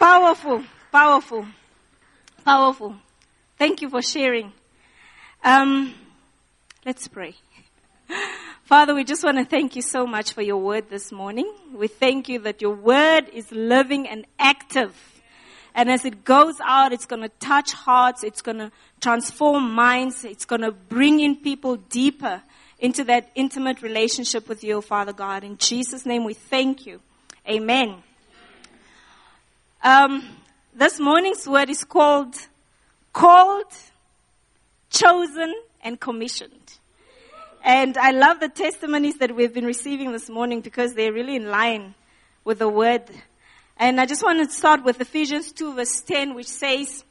Powerful, powerful, powerful. Thank you for sharing. Um, let's pray. Father, we just want to thank you so much for your word this morning. We thank you that your word is living and active. And as it goes out, it's going to touch hearts. It's going to transform minds. It's going to bring in people deeper into that intimate relationship with you, Father God. In Jesus' name, we thank you. Amen. Um, this morning's word is called called, chosen, and commissioned. And I love the testimonies that we've been receiving this morning because they're really in line with the word. And I just want to start with Ephesians 2 verse 10, which says,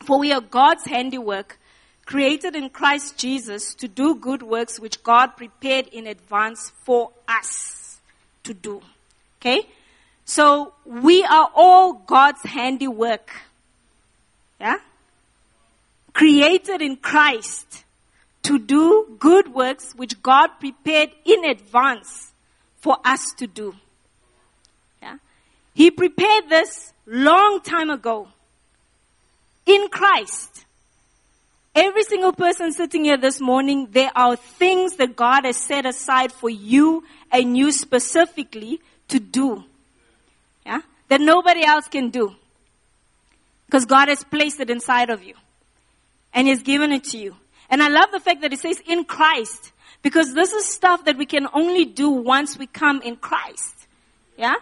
For we are God's handiwork, created in Christ Jesus to do good works which God prepared in advance for us to do. Okay? So we are all God's handiwork. Yeah? Created in Christ to do good works which God prepared in advance for us to do. Yeah? He prepared this long time ago in Christ. Every single person sitting here this morning, there are things that God has set aside for you and you specifically to do. That nobody else can do. Because God has placed it inside of you. And He's given it to you. And I love the fact that it says in Christ, because this is stuff that we can only do once we come in Christ. Yeah?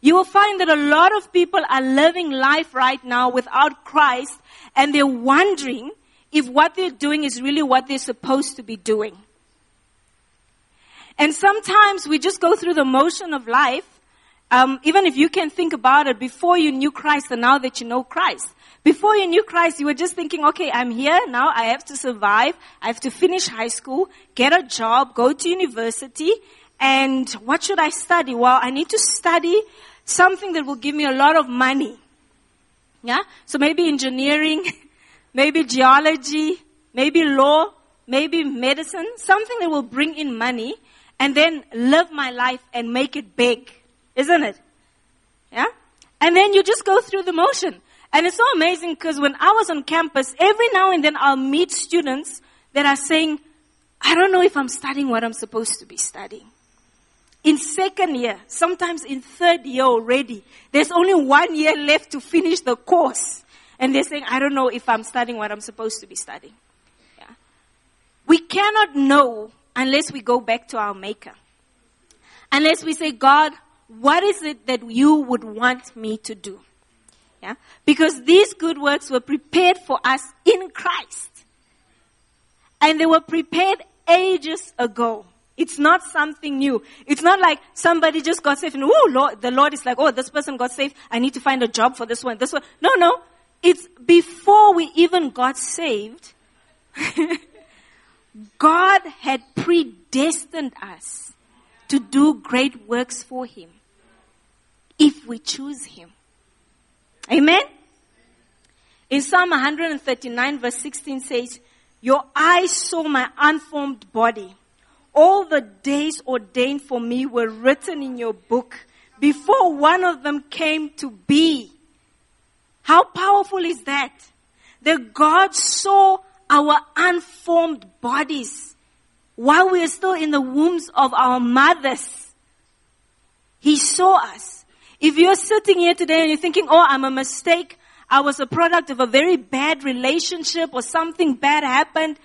You will find that a lot of people are living life right now without Christ and they're wondering if what they're doing is really what they're supposed to be doing. And sometimes we just go through the motion of life, um, even if you can think about it before you knew Christ and now that you know Christ. Before you knew Christ, you were just thinking, okay, I'm here now. I have to survive. I have to finish high school, get a job, go to university. And what should I study? Well, I need to study something that will give me a lot of money. Yeah? So maybe engineering, maybe geology, maybe law, maybe medicine, something that will bring in money and then live my life and make it big. Isn't it? Yeah? And then you just go through the motion. And it's so amazing because when I was on campus, every now and then I'll meet students that are saying, I don't know if I'm studying what I'm supposed to be studying. In second year, sometimes in third year already, there's only one year left to finish the course. And they're saying, I don't know if I'm studying what I'm supposed to be studying. Yeah. We cannot know unless we go back to our maker. Unless we say, God, what is it that you would want me to do? Yeah? Because these good works were prepared for us in Christ. And they were prepared ages ago. It's not something new. It's not like somebody just got saved and, oh, Lord, the Lord is like, oh, this person got saved. I need to find a job for this one, this one. No, no. It's before we even got saved. God had predestined us to do great works for Him if we choose Him. Amen? In Psalm 139 verse 16 says, Your eyes saw my unformed body. All the days ordained for me were written in your book before one of them came to be. How powerful is that? That God saw our unformed bodies while we are still in the wombs of our mothers. He saw us. If you're sitting here today and you're thinking, oh, I'm a mistake, I was a product of a very bad relationship or something bad happened,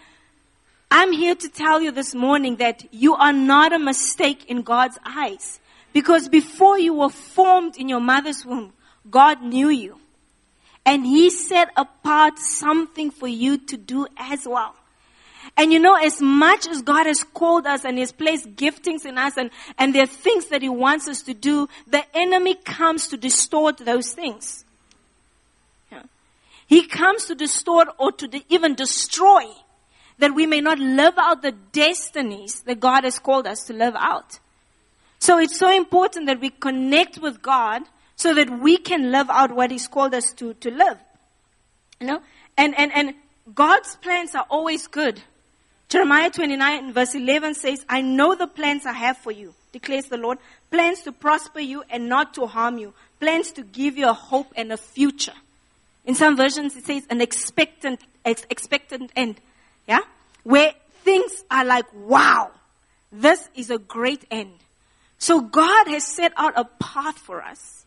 I'm here to tell you this morning that you are not a mistake in God's eyes. Because before you were formed in your mother's womb, God knew you. And He set apart something for you to do as well. And you know, as much as God has called us and He's placed giftings in us and, and there are things that He wants us to do, the enemy comes to distort those things. He comes to distort or to de- even destroy that we may not live out the destinies that God has called us to live out. So it's so important that we connect with God so that we can live out what He's called us to, to live. You know? And, and, and God's plans are always good. Jeremiah 29 verse 11 says, I know the plans I have for you, declares the Lord, plans to prosper you and not to harm you, plans to give you a hope and a future. In some versions it says an expectant, ex- expectant end. Yeah? Where things are like, wow, this is a great end. So God has set out a path for us.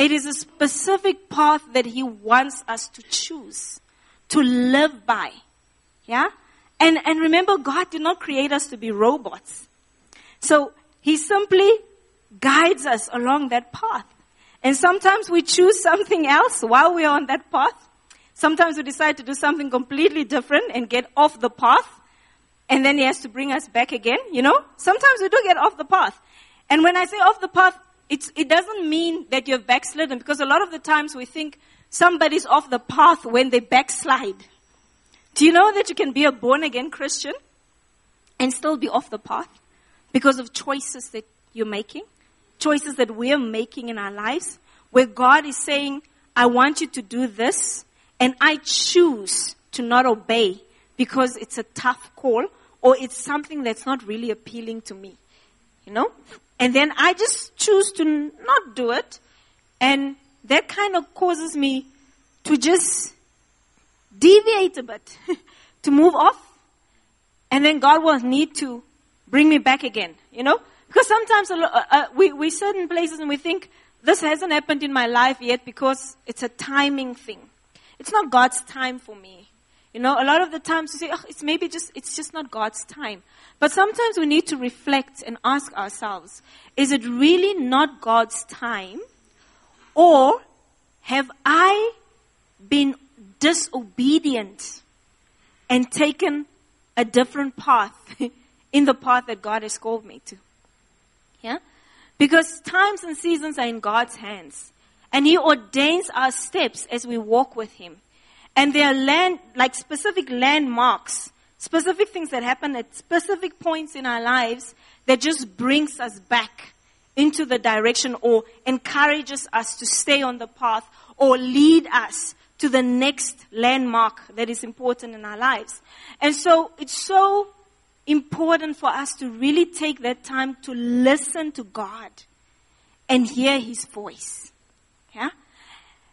It is a specific path that He wants us to choose, to live by. Yeah? And, and remember, God did not create us to be robots. So He simply guides us along that path. And sometimes we choose something else while we're on that path. Sometimes we decide to do something completely different and get off the path. And then he has to bring us back again, you know? Sometimes we do get off the path. And when I say off the path, it doesn't mean that you've backslidden because a lot of the times we think somebody's off the path when they backslide. Do you know that you can be a born again Christian and still be off the path because of choices that you're making? choices that we're making in our lives where God is saying, I want you to do this and I choose to not obey because it's a tough call or it's something that's not really appealing to me. You know? And then I just choose to not do it and that kind of causes me to just deviate a bit, to move off. And then God will need to bring me back again, you know? Because sometimes uh, uh, we, we certain places and we think, this hasn't happened in my life yet because it's a timing thing. It's not God's time for me. You know, a lot of the times we say, oh, it's maybe just, it's just not God's time. But sometimes we need to reflect and ask ourselves, is it really not God's time? Or have I been disobedient and taken a different path in the path that God has called me to? Yeah? Because times and seasons are in God's hands. And He ordains our steps as we walk with Him. And there are land, like specific landmarks, specific things that happen at specific points in our lives that just brings us back into the direction or encourages us to stay on the path or lead us to the next landmark that is important in our lives. And so it's so important for us to really take that time to listen to God and hear His voice. Yeah?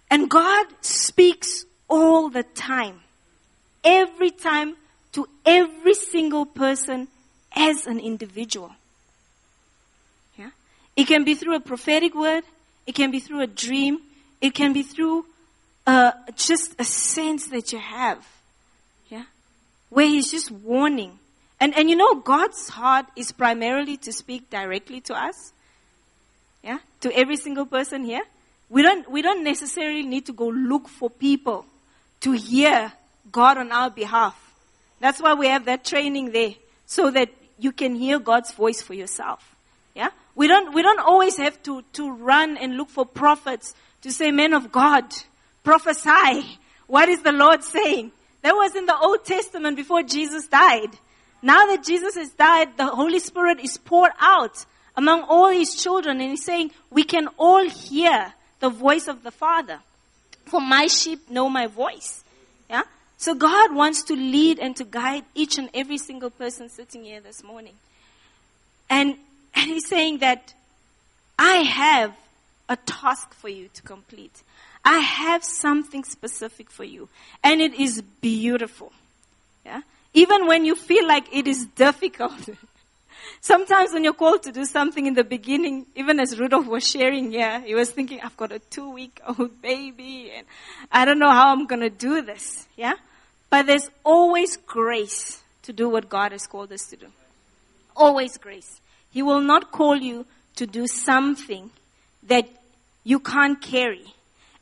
And God speaks all the time. Every time to every single person as an individual. Yeah? It can be through a prophetic word. It can be through a dream. It can be through uh, just a sense that you have. Yeah? Where He's just warning and, and you know, God's heart is primarily to speak directly to us. Yeah? To every single person here. We don't, we don't necessarily need to go look for people to hear God on our behalf. That's why we have that training there. So that you can hear God's voice for yourself. Yeah? We don't, we don't always have to, to run and look for prophets to say, men of God, prophesy. What is the Lord saying? That was in the Old Testament before Jesus died. Now that Jesus has died, the Holy Spirit is poured out among all his children and he's saying, we can all hear the voice of the Father. For my sheep know my voice. Yeah? So God wants to lead and to guide each and every single person sitting here this morning. And, and he's saying that I have a task for you to complete. I have something specific for you. And it is beautiful. Yeah? Even when you feel like it is difficult. Sometimes when you're called to do something in the beginning, even as Rudolph was sharing here, he was thinking, I've got a two week old baby and I don't know how I'm going to do this. Yeah? But there's always grace to do what God has called us to do. Always grace. He will not call you to do something that you can't carry.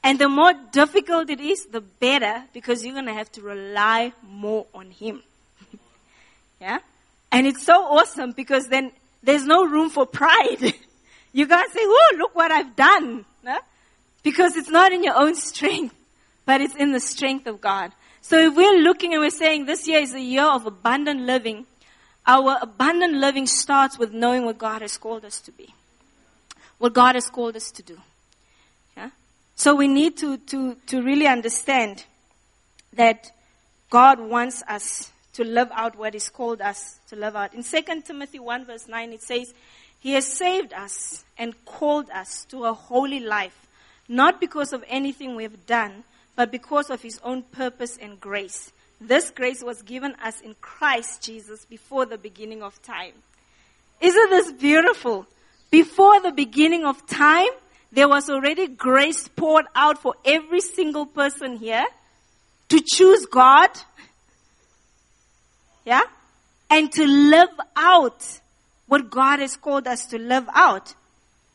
And the more difficult it is, the better because you're going to have to rely more on Him. Yeah? And it's so awesome because then there's no room for pride. you guys say, oh, look what I've done. Because it's not in your own strength, but it's in the strength of God. So if we're looking and we're saying this year is a year of abundant living, our abundant living starts with knowing what God has called us to be. What God has called us to do. So we need to, to, to really understand that God wants us to live out what He's called us to live out. In 2 Timothy 1 verse 9 it says, He has saved us and called us to a holy life, not because of anything we have done, but because of His own purpose and grace. This grace was given us in Christ Jesus before the beginning of time. Isn't this beautiful? Before the beginning of time, there was already grace poured out for every single person here to choose God. Yeah? And to live out what God has called us to live out.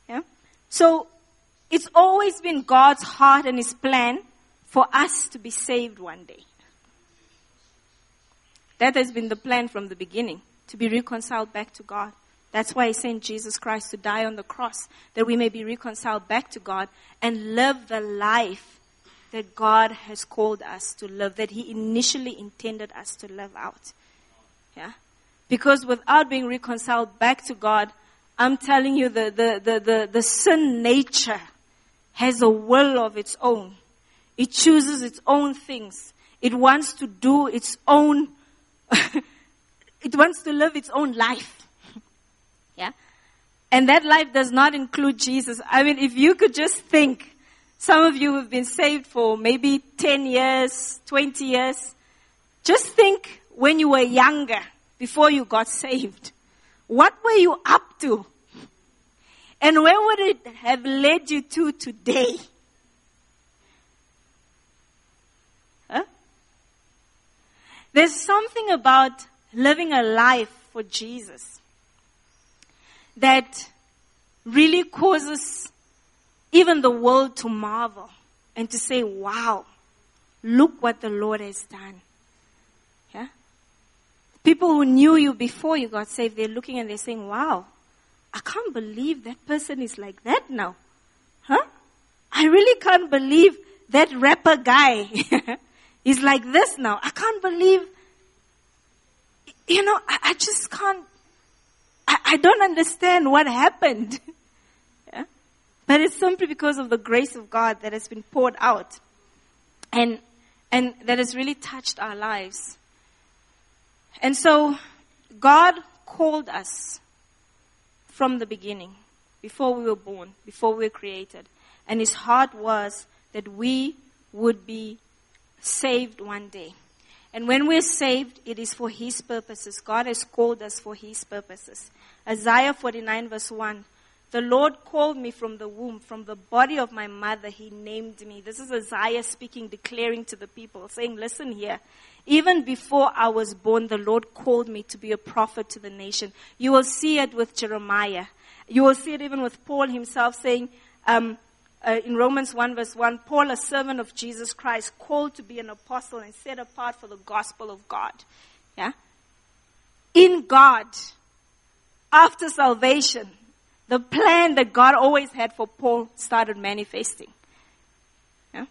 Yeah? So, it's always been God's heart and His plan for us to be saved one day. That has been the plan from the beginning, to be reconciled back to God. That's why he sent Jesus Christ to die on the cross, that we may be reconciled back to God and live the life that God has called us to live, that he initially intended us to live out. Yeah? Because without being reconciled back to God, I'm telling you the, the, the, the, the sin nature has a will of its own. It chooses its own things. It wants to do its own, it wants to live its own life. And that life does not include Jesus. I mean, if you could just think, some of you have been saved for maybe 10 years, 20 years. Just think when you were younger, before you got saved. What were you up to? And where would it have led you to today? Huh? There's something about living a life for Jesus that really causes even the world to marvel and to say, wow, look what the Lord has done. Yeah? People who knew you before you got saved, they're looking and they're saying, wow, I can't believe that person is like that now. Huh? I really can't believe that rapper guy is like this now. I can't believe, you know, I, I just can't I, don't understand what happened. yeah? But it's simply because of the grace of God that has been poured out and, and that has really touched our lives. And so God called us from the beginning, before we were born, before we were created. And his heart was that we would be saved one day. And when we're saved, it is for His purposes. God has called us for His purposes. Isaiah 49 verse 1. The Lord called me from the womb, from the body of my mother, He named me. This is Isaiah speaking, declaring to the people, saying, listen here. Even before I was born, the Lord called me to be a prophet to the nation. You will see it with Jeremiah. You will see it even with Paul himself saying, um, uh, in Romans 1 verse 1, Paul, a servant of Jesus Christ, called to be an apostle and set apart for the gospel of God. Yeah? In God, after salvation, the plan that God always had for Paul started manifesting. Yeah?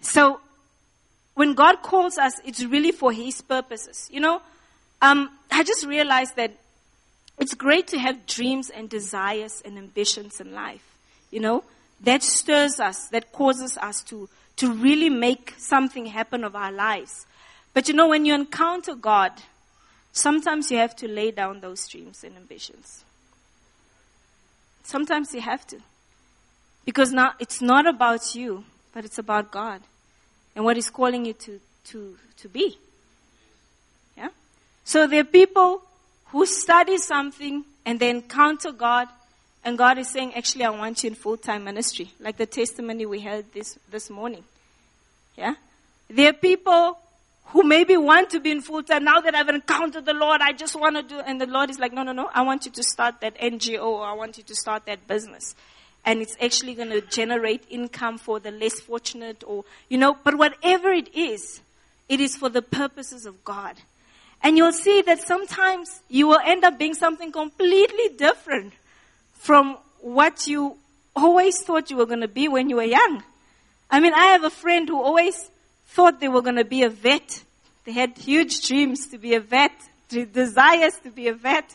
So, when God calls us, it's really for His purposes. You know, um, I just realized that it's great to have dreams and desires and ambitions in life. You know, that stirs us, that causes us to, to really make something happen of our lives. But you know, when you encounter God, sometimes you have to lay down those dreams and ambitions. Sometimes you have to. Because now it's not about you, but it's about God and what He's calling you to, to, to be. Yeah? So there are people who study something and they encounter God and God is saying, actually, I want you in full-time ministry, like the testimony we heard this, this morning. Yeah? There are people who maybe want to be in full-time. Now that I've encountered the Lord, I just want to do, and the Lord is like, no, no, no, I want you to start that NGO, or I want you to start that business. And it's actually going to generate income for the less fortunate, or, you know, but whatever it is, it is for the purposes of God. And you'll see that sometimes you will end up being something completely different from what you always thought you were going to be when you were young. I mean, I have a friend who always thought they were going to be a vet. They had huge dreams to be a vet, desires to be a vet.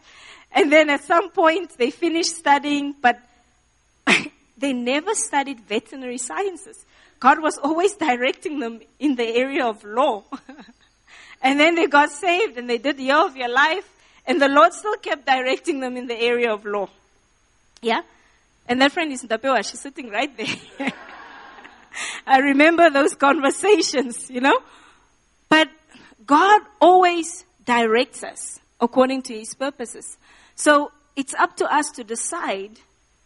And then at some point they finished studying, but they never studied veterinary sciences. God was always directing them in the area of law. and then they got saved and they did the year of your life and the Lord still kept directing them in the area of law. Yeah? And that friend is Ndapewa. She's sitting right there. I remember those conversations, you know? But God always directs us according to His purposes. So it's up to us to decide,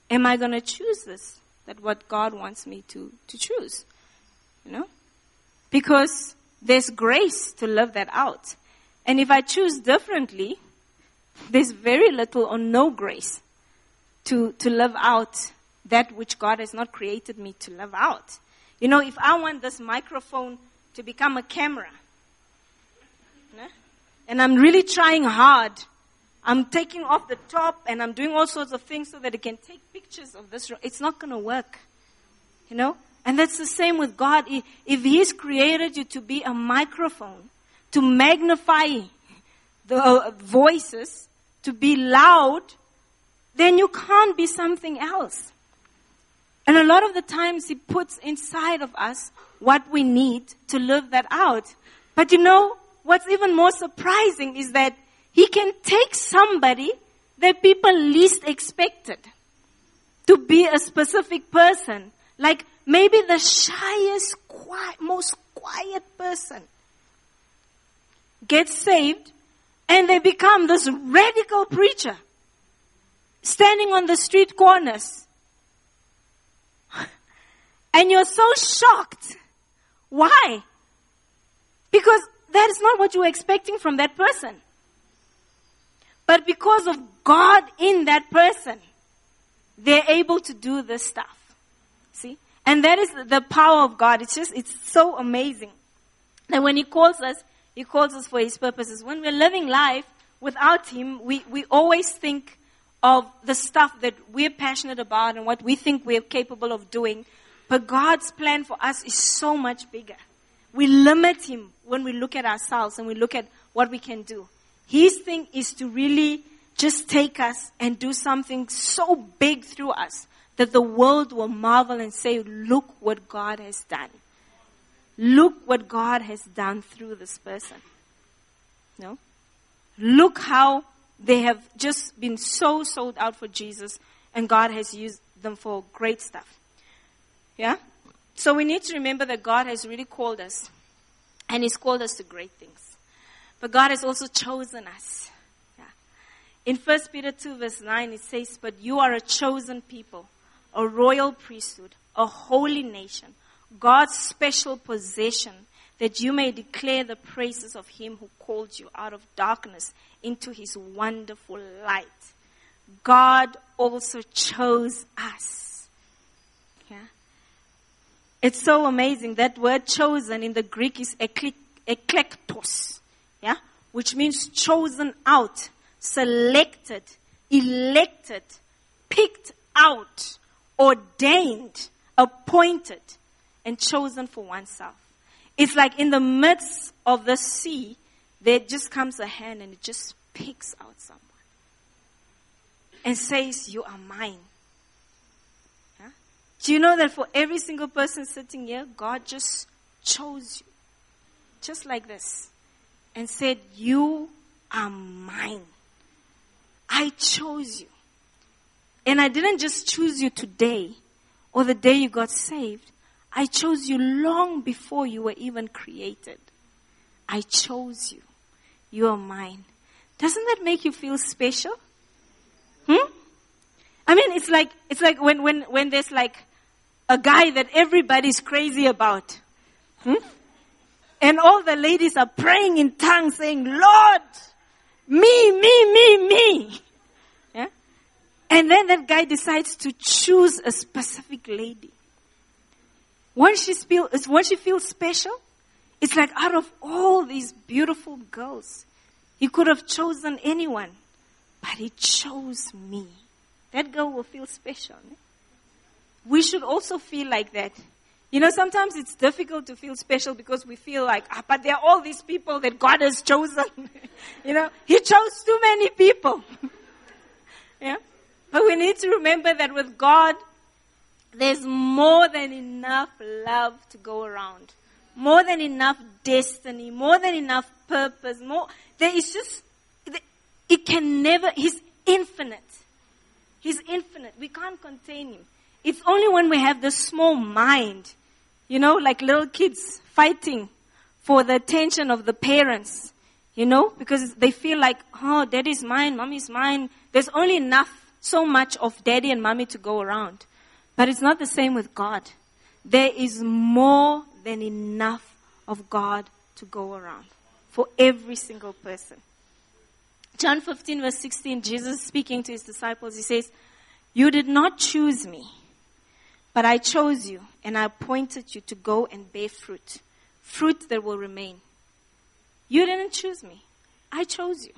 am I going to choose this? That what God wants me to, to choose. You know? Because there's grace to live that out. And if I choose differently, there's very little or no grace to, to live out that which God has not created me to live out. You know, if I want this microphone to become a camera, and I'm really trying hard, I'm taking off the top and I'm doing all sorts of things so that it can take pictures of this, room. it's not going to work. You know? And that's the same with God. If He's created you to be a microphone, to magnify the uh, voices, to be loud, then you can't be something else. And a lot of the times He puts inside of us what we need to live that out. But you know, what's even more surprising is that He can take somebody that people least expected to be a specific person. Like maybe the shyest, quiet, most quiet person gets saved and they become this radical preacher standing on the street corners. And you're so shocked. Why? Because that is not what you were expecting from that person. But because of God in that person, they're able to do this stuff. See? And that is the power of God. It's just, it's so amazing. And when He calls us, He calls us for His purposes. When we're living life without Him, we, we always think of the stuff that we're passionate about and what we think we're capable of doing. But God's plan for us is so much bigger. We limit Him when we look at ourselves and we look at what we can do. His thing is to really just take us and do something so big through us that the world will marvel and say, look what God has done. Look what God has done through this person. No? Look how they have just been so sold out for Jesus and God has used them for great stuff. Yeah? So we need to remember that God has really called us and He's called us to great things. But God has also chosen us. Yeah. In 1 Peter 2 verse 9 it says, But you are a chosen people a royal priesthood, a holy nation, God's special possession, that you may declare the praises of him who called you out of darkness into his wonderful light. God also chose us. Yeah. It's so amazing. That word chosen in the Greek is eklektos. Yeah. Which means chosen out, selected, elected, picked out ordained, appointed, and chosen for oneself. It's like in the midst of the sea, there just comes a hand and it just picks out someone and says, You are mine. Yeah? Do you know that for every single person sitting here, God just chose you? Just like this. And said, You are mine. I chose you. And I didn't just choose you today or the day you got saved. I chose you long before you were even created. I chose you. You are mine. Doesn't that make you feel special? Hmm? I mean, it's like, it's like when, when, when there's like a guy that everybody's crazy about. Hmm? And all the ladies are praying in tongues saying, Lord, me, me, me, me. Yeah? And then that guy decides to choose a specific lady. Once she feels, once she feels special, it's like out of all these beautiful girls, he could have chosen anyone, but he chose me. That girl will feel special. We should also feel like that. You know, sometimes it's difficult to feel special because we feel like, ah, but there are all these people that God has chosen. you know, He chose too many people. yeah? But we need to remember that with God, there's more than enough love to go around. More than enough destiny, more than enough purpose, more, there is just, it can never, He's infinite. He's infinite. We can't contain him. It's only when we have this small mind, you know, like little kids fighting for the attention of the parents, you know, because they feel like, oh, daddy's mine, mommy's mine. There's only enough, so much of daddy and mommy to go around. But it's not the same with God. There is more than enough of God to go around for every single person. John 15 verse 16, Jesus speaking to his disciples, he says, You did not choose me, but I chose you and I appointed you to go and bear fruit. Fruit that will remain. You didn't choose me. I chose you.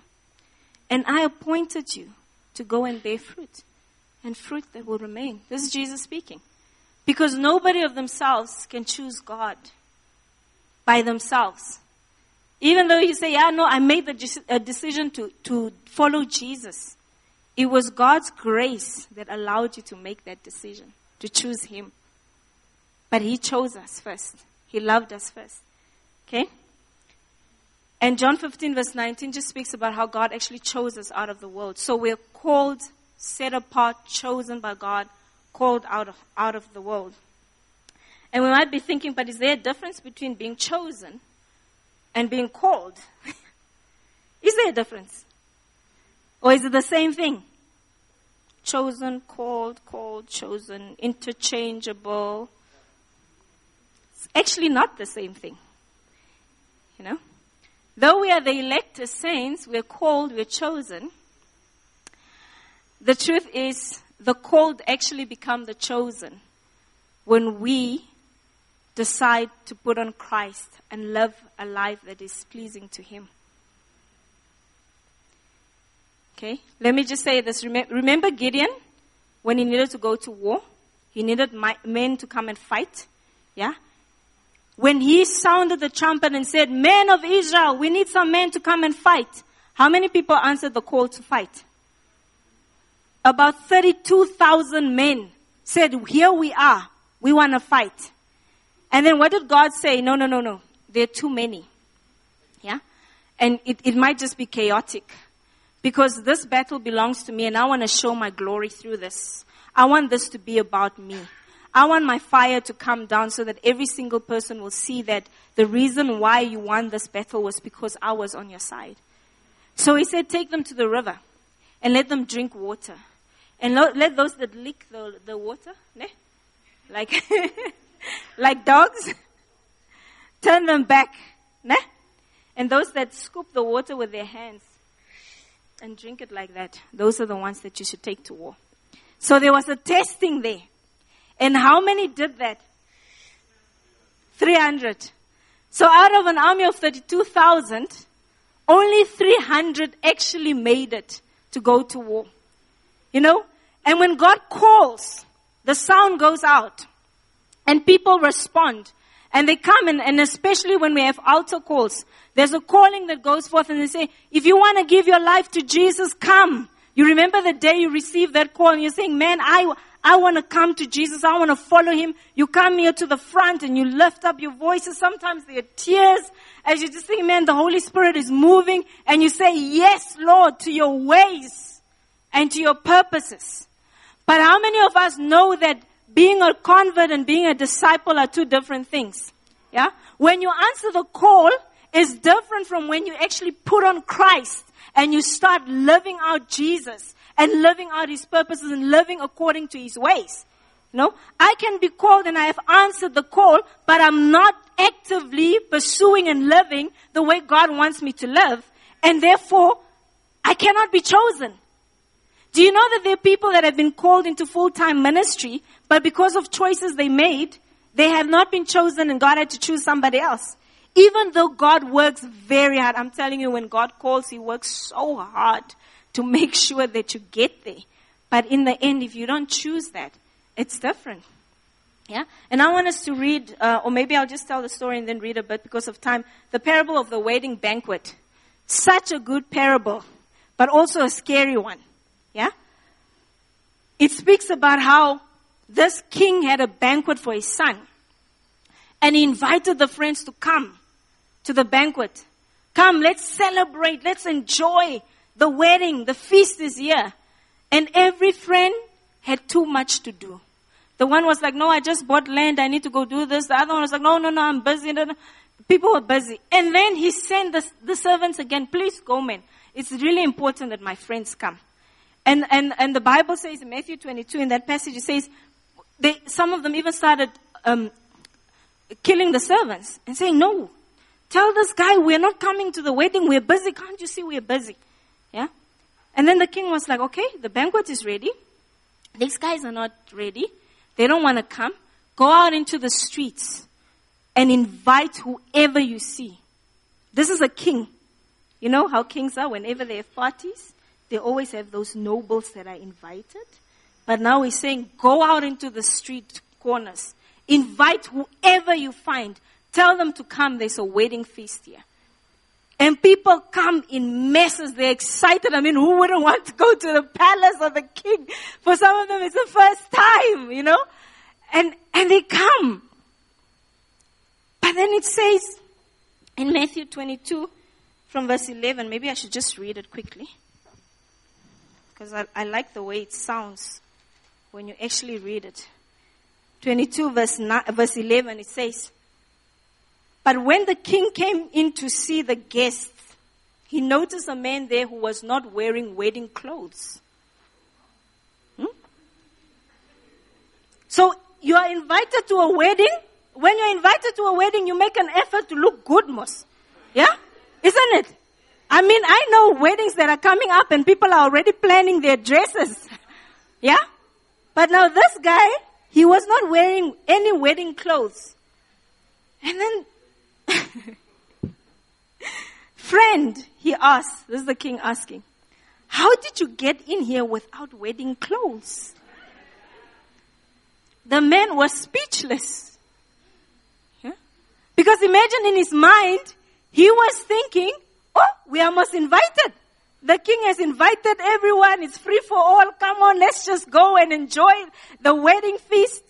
And I appointed you to go and bear fruit. And fruit that will remain. This is Jesus speaking. Because nobody of themselves can choose God by themselves. Even though you say, yeah, no, I made the decision to, to follow Jesus. It was God's grace that allowed you to make that decision, to choose Him. But He chose us first. He loved us first. Okay? And John 15 verse 19 just speaks about how God actually chose us out of the world. So we're called, set apart, chosen by God, called out of, out of the world. And we might be thinking, but is there a difference between being chosen and being called. is there a difference? Or is it the same thing? Chosen, called, called, chosen, interchangeable. It's actually not the same thing. You know? Though we are the elect as saints, we're called, we're chosen. The truth is, the called actually become the chosen when we decide to put on Christ and live a life that is pleasing to Him. Okay, let me just say this. Remember Gideon when he needed to go to war? He needed men to come and fight. Yeah? When he sounded the trumpet and said, Men of Israel, we need some men to come and fight. How many people answered the call to fight? About 32,000 men said, Here we are. We want to fight. And then what did God say? No, no, no, no. There are too many. Yeah? And it, it might just be chaotic. Because this battle belongs to me and I want to show my glory through this. I want this to be about me. I want my fire to come down so that every single person will see that the reason why you won this battle was because I was on your side. So he said, take them to the river and let them drink water. And let those that lick the, the water, ne? like like dogs, turn them back. Né? And those that scoop the water with their hands and drink it like that, those are the ones that you should take to war. So there was a testing there. And how many did that? 300. So out of an army of 32,000, only 300 actually made it to go to war. You know? And when God calls, the sound goes out. And people respond. And they come and, and especially when we have altar calls, there's a calling that goes forth and they say, if you want to give your life to Jesus, come. You remember the day you received that call and you're saying, man, I, I want to come to Jesus. I want to follow him. You come here to the front and you lift up your voices. Sometimes there are tears as you just think, man, the Holy Spirit is moving and you say, yes, Lord, to your ways and to your purposes. But how many of us know that being a convert and being a disciple are two different things. Yeah? When you answer the call is different from when you actually put on Christ and you start living out Jesus and living out his purposes and living according to his ways. No, I can be called and I have answered the call, but I'm not actively pursuing and living the way God wants me to live. And therefore, I cannot be chosen. Do you know that there are people that have been called into full-time ministry, but because of choices they made, they have not been chosen and God had to choose somebody else. Even though God works very hard, I'm telling you, when God calls, He works so hard to make sure that you get there. But in the end, if you don't choose that, it's different. Yeah? And I want us to read, uh, or maybe I'll just tell the story and then read a bit because of time. The parable of the wedding banquet. Such a good parable, but also a scary one. It speaks about how this king had a banquet for his son. And he invited the friends to come to the banquet. Come, let's celebrate. Let's enjoy the wedding. The feast is here. And every friend had too much to do. The one was like, no, I just bought land. I need to go do this. The other one was like, no, no, no, I'm busy. People were busy. And then he sent the, the servants again, please go, men. It's really important that my friends come. And, and, and the Bible says in Matthew 22, in that passage, it says, they, some of them even started um, killing the servants and saying, no, tell this guy we're not coming to the wedding. We're busy. Can't you see we're busy? Yeah. And then the king was like, okay, the banquet is ready. These guys are not ready. They don't want to come. Go out into the streets and invite whoever you see. This is a king. You know how kings are whenever they have parties? They always have those nobles that are invited. But now he's saying, go out into the street corners. Invite whoever you find. Tell them to come. There's a wedding feast here. And people come in masses. They're excited. I mean, who wouldn't want to go to the palace of the king? For some of them, it's the first time, you know? And, and they come. But then it says in Matthew 22 from verse 11, maybe I should just read it quickly. Because I, I like the way it sounds when you actually read it. 22 verse, 9, verse 11, it says, but when the king came in to see the guests, he noticed a man there who was not wearing wedding clothes. Hmm? So you are invited to a wedding. When you're invited to a wedding, you make an effort to look good, most. Yeah? Isn't it? I mean, I know weddings that are coming up and people are already planning their dresses. yeah? But now this guy, he was not wearing any wedding clothes. And then Friend, he asked, this is the king asking, how did you get in here without wedding clothes? The man was speechless. Yeah? Because imagine in his mind, he was thinking, oh, we are most invited. The king has invited everyone. It's free for all. Come on, let's just go and enjoy the wedding feast.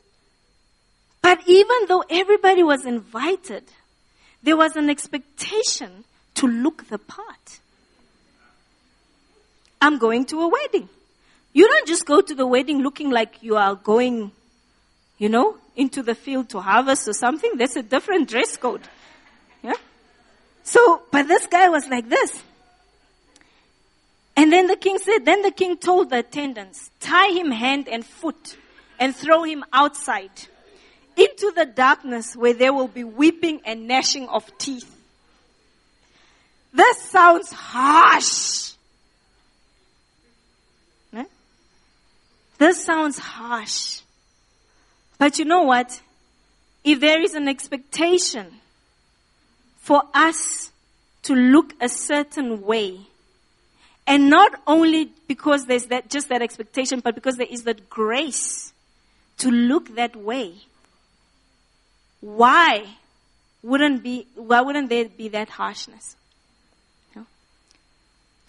But even though everybody was invited, there was an expectation to look the part. I'm going to a wedding. You don't just go to the wedding looking like you are going, you know, into the field to harvest or something. That's a different dress code. So, but this guy was like this. And then the king said, then the king told the attendants, tie him hand and foot and throw him outside into the darkness where there will be weeping and gnashing of teeth. This sounds harsh. This sounds harsh. But you know what? If there is an expectation for us to look a certain way, and not only because there's that, just that expectation, but because there is that grace to look that way, why wouldn't be why wouldn't there be that harshness?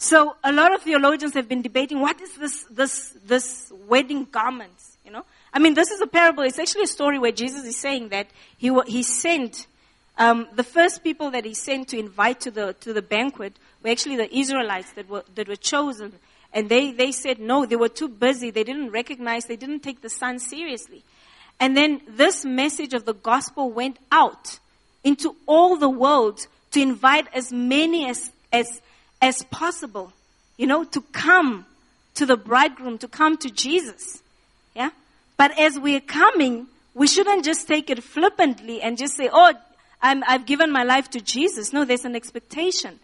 So a lot of theologians have been debating what is this this this wedding garments, you know? I mean, this is a parable. It's actually a story where Jesus is saying that he he sent um, the first people that he sent to invite to the to the banquet were actually the Israelites that were that were chosen, and they they said no, they were too busy. They didn't recognize. They didn't take the son seriously. And then this message of the gospel went out into all the world to invite as many as, as, as possible, you know, to come to the bridegroom, to come to Jesus. Yeah? But as we're coming, we shouldn't just take it flippantly and just say, oh, i have given my life to Jesus. No, there's an expectation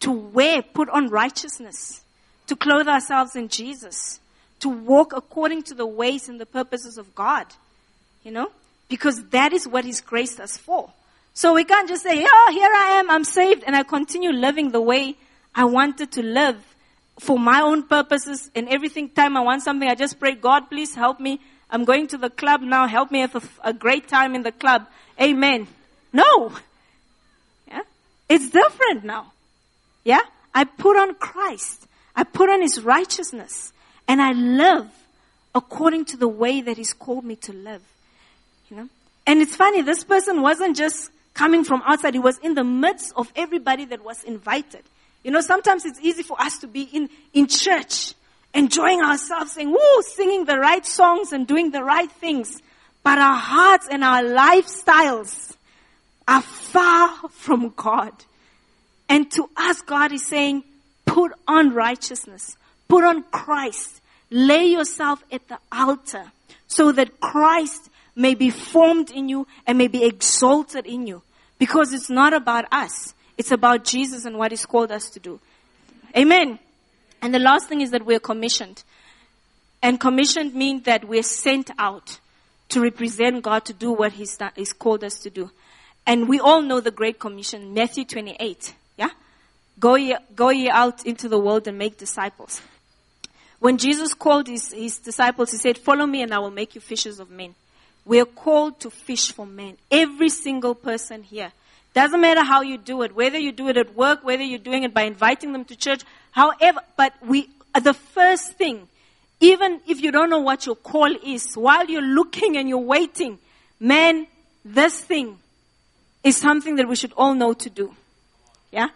to wear, put on righteousness, to clothe ourselves in Jesus to walk according to the ways and the purposes of God. You know? Because that is what He's graced us for. So we can't just say, oh, here I am, I'm saved, and I continue living the way I wanted to live for my own purposes and everything time I want something, I just pray, God, please help me. I'm going to the club now. Help me have a, a great time in the club. Amen. No. Yeah. It's different now. Yeah. I put on Christ. I put on His righteousness and I live according to the way that He's called me to live. You know? And it's funny, this person wasn't just coming from outside, he was in the midst of everybody that was invited. You know, sometimes it's easy for us to be in, in church enjoying ourselves, saying, woo, singing the right songs and doing the right things. But our hearts and our lifestyles are far from God. And to us, God is saying, put on righteousness. Put on Christ. Lay yourself at the altar so that Christ may be formed in you and may be exalted in you. Because it's not about us. It's about Jesus and what He's called us to do. Amen. And the last thing is that we're commissioned. And commissioned means that we're sent out to represent God to do what He's, done, he's called us to do. And we all know the Great Commission, Matthew 28. Yeah? Go ye, go ye out into the world and make disciples. When Jesus called his, his disciples, he said, follow me and I will make you fishers of men. We are called to fish for men. Every single person here. Doesn't matter how you do it, whether you do it at work, whether you're doing it by inviting them to church, however, but we, the first thing, even if you don't know what your call is, while you're looking and you're waiting, man, this thing is something that we should all know to do. Yeah?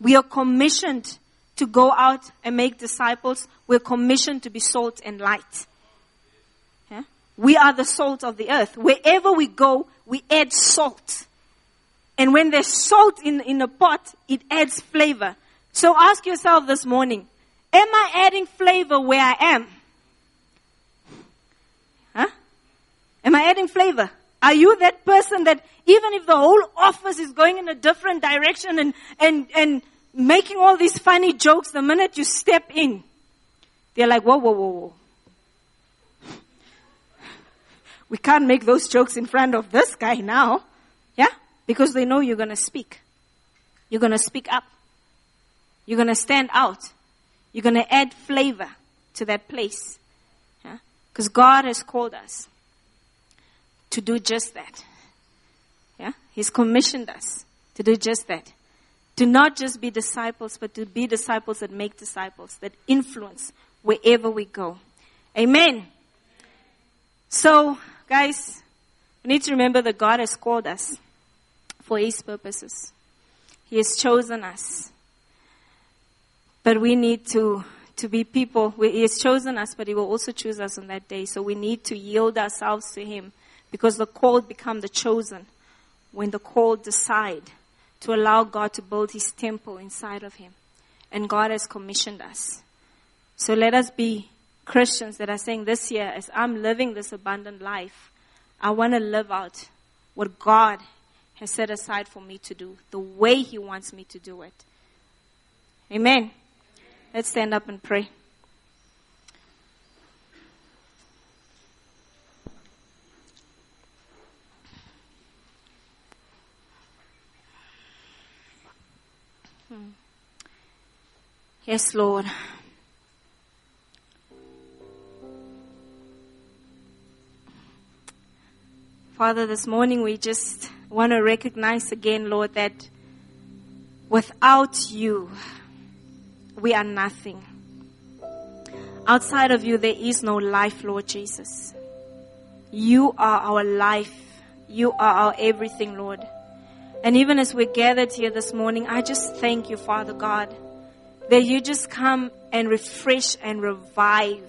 We are commissioned to go out and make disciples. We're commissioned to be salt and light. Yeah? We are the salt of the earth. Wherever we go, we add salt. And when there's salt in, in a pot, it adds flavor. So ask yourself this morning, am I adding flavor where I am? Huh? Am I adding flavor? Are you that person that even if the whole office is going in a different direction and, and, and making all these funny jokes, the minute you step in, they're like, whoa, whoa, whoa, whoa. We can't make those jokes in front of this guy now. Yeah? Because they know you're gonna speak. You're gonna speak up. You're gonna stand out. You're gonna add flavor to that place. Yeah? Because God has called us to do just that. Yeah? He's commissioned us to do just that. To not just be disciples, but to be disciples that make disciples, that influence wherever we go. Amen. So, Guys, we need to remember that God has called us for His purposes. He has chosen us. But we need to, to be people. He has chosen us, but He will also choose us on that day. So we need to yield ourselves to Him because the called become the chosen when the called decide to allow God to build His temple inside of Him. And God has commissioned us. So let us be Christians that are saying this year, as I'm living this abundant life, I want to live out what God has set aside for me to do, the way He wants me to do it. Amen. Let's stand up and pray. Yes, Lord. Father, this morning we just want to recognize again, Lord, that without you, we are nothing. Outside of you, there is no life, Lord Jesus. You are our life. You are our everything, Lord. And even as we're gathered here this morning, I just thank you, Father God, that you just come and refresh and revive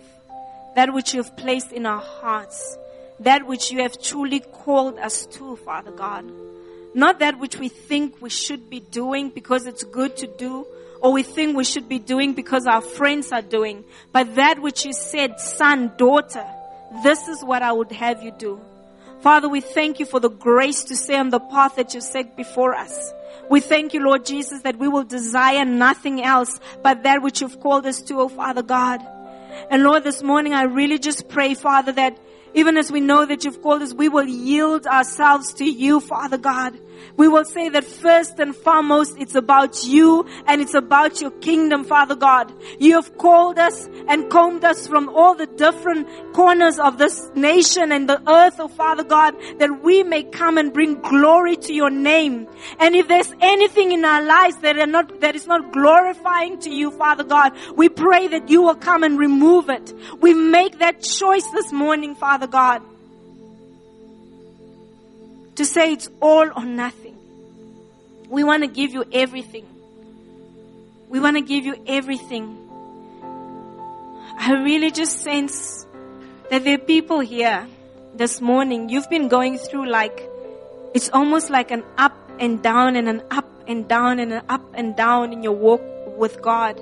that which you've placed in our hearts that which you have truly called us to, Father God. Not that which we think we should be doing because it's good to do, or we think we should be doing because our friends are doing, but that which you said, son, daughter, this is what I would have you do. Father, we thank you for the grace to stay on the path that you set before us. We thank you, Lord Jesus, that we will desire nothing else but that which you've called us to, oh Father God. And Lord, this morning I really just pray, Father, that even as we know that you've called us, we will yield ourselves to you, Father God. We will say that first and foremost, it's about you and it's about your kingdom, Father God. You have called us and combed us from all the different corners of this nation and the earth, oh Father God, that we may come and bring glory to your name. And if there's anything in our lives that are not, that is not glorifying to you, Father God, we pray that you will come and remove it. We make that choice this morning, Father God to say it's all or nothing. We want to give you everything. We want to give you everything. I really just sense that there are people here this morning. You've been going through like, it's almost like an up and down and an up and down and an up and down in your walk with God.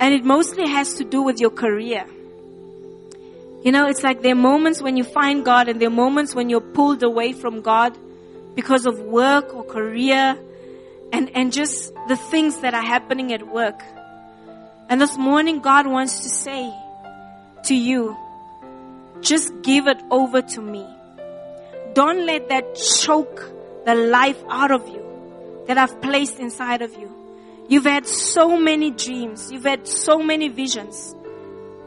And it mostly has to do with your career. You know, it's like there are moments when you find God and there are moments when you're pulled away from God because of work or career and, and just the things that are happening at work. And this morning God wants to say to you, just give it over to me. Don't let that choke the life out of you that I've placed inside of you. You've had so many dreams. You've had so many visions.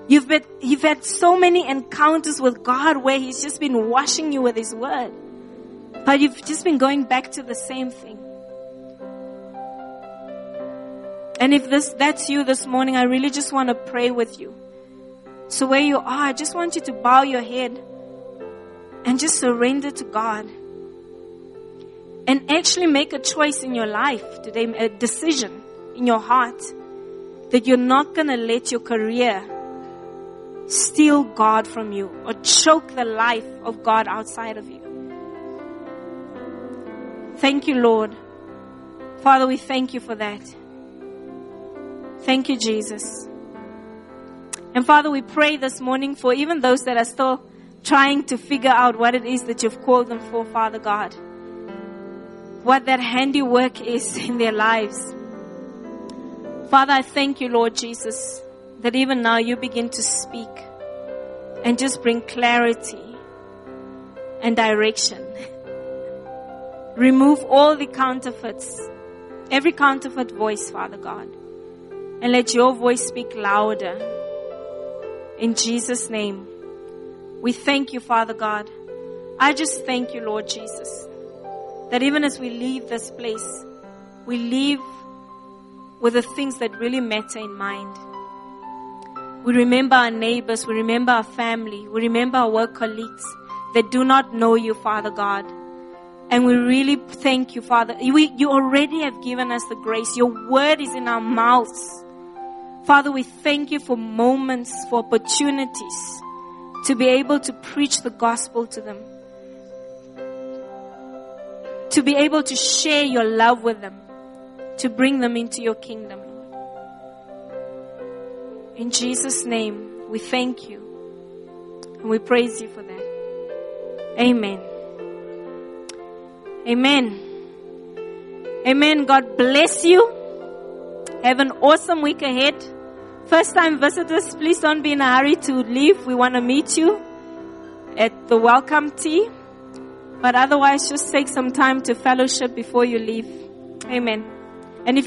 You've had, you've had so many encounters with God where He's just been washing you with His Word. But you've just been going back to the same thing. And if this, that's you this morning, I really just want to pray with you. So where you are, I just want you to bow your head and just surrender to God. And actually make a choice in your life today, a decision in your heart that you're not going to let your career steal God from you or choke the life of God outside of you. Thank you, Lord. Father, we thank you for that. Thank you, Jesus. And Father, we pray this morning for even those that are still trying to figure out what it is that you've called them for, Father God. What that handiwork is in their lives. Father, I thank you, Lord Jesus, that even now you begin to speak and just bring clarity and direction. Remove all the counterfeits, every counterfeit voice, Father God, and let your voice speak louder. In Jesus' name, we thank you, Father God. I just thank you, Lord Jesus, that even as we leave this place, we leave with the things that really matter in mind. We remember our neighbors, we remember our family, we remember our work colleagues that do not know you, Father God. And we really thank you, Father. You, you already have given us the grace. Your word is in our mouths. Father, we thank you for moments, for opportunities to be able to preach the gospel to them. To be able to share your love with them. To bring them into your kingdom. In Jesus' name, we thank you. And we praise you for that. Amen. Amen. Amen. God bless you. Have an awesome week ahead. First time visitors, please don't be in a hurry to leave. We want to meet you at the welcome tea. But otherwise, just take some time to fellowship before you leave. Amen.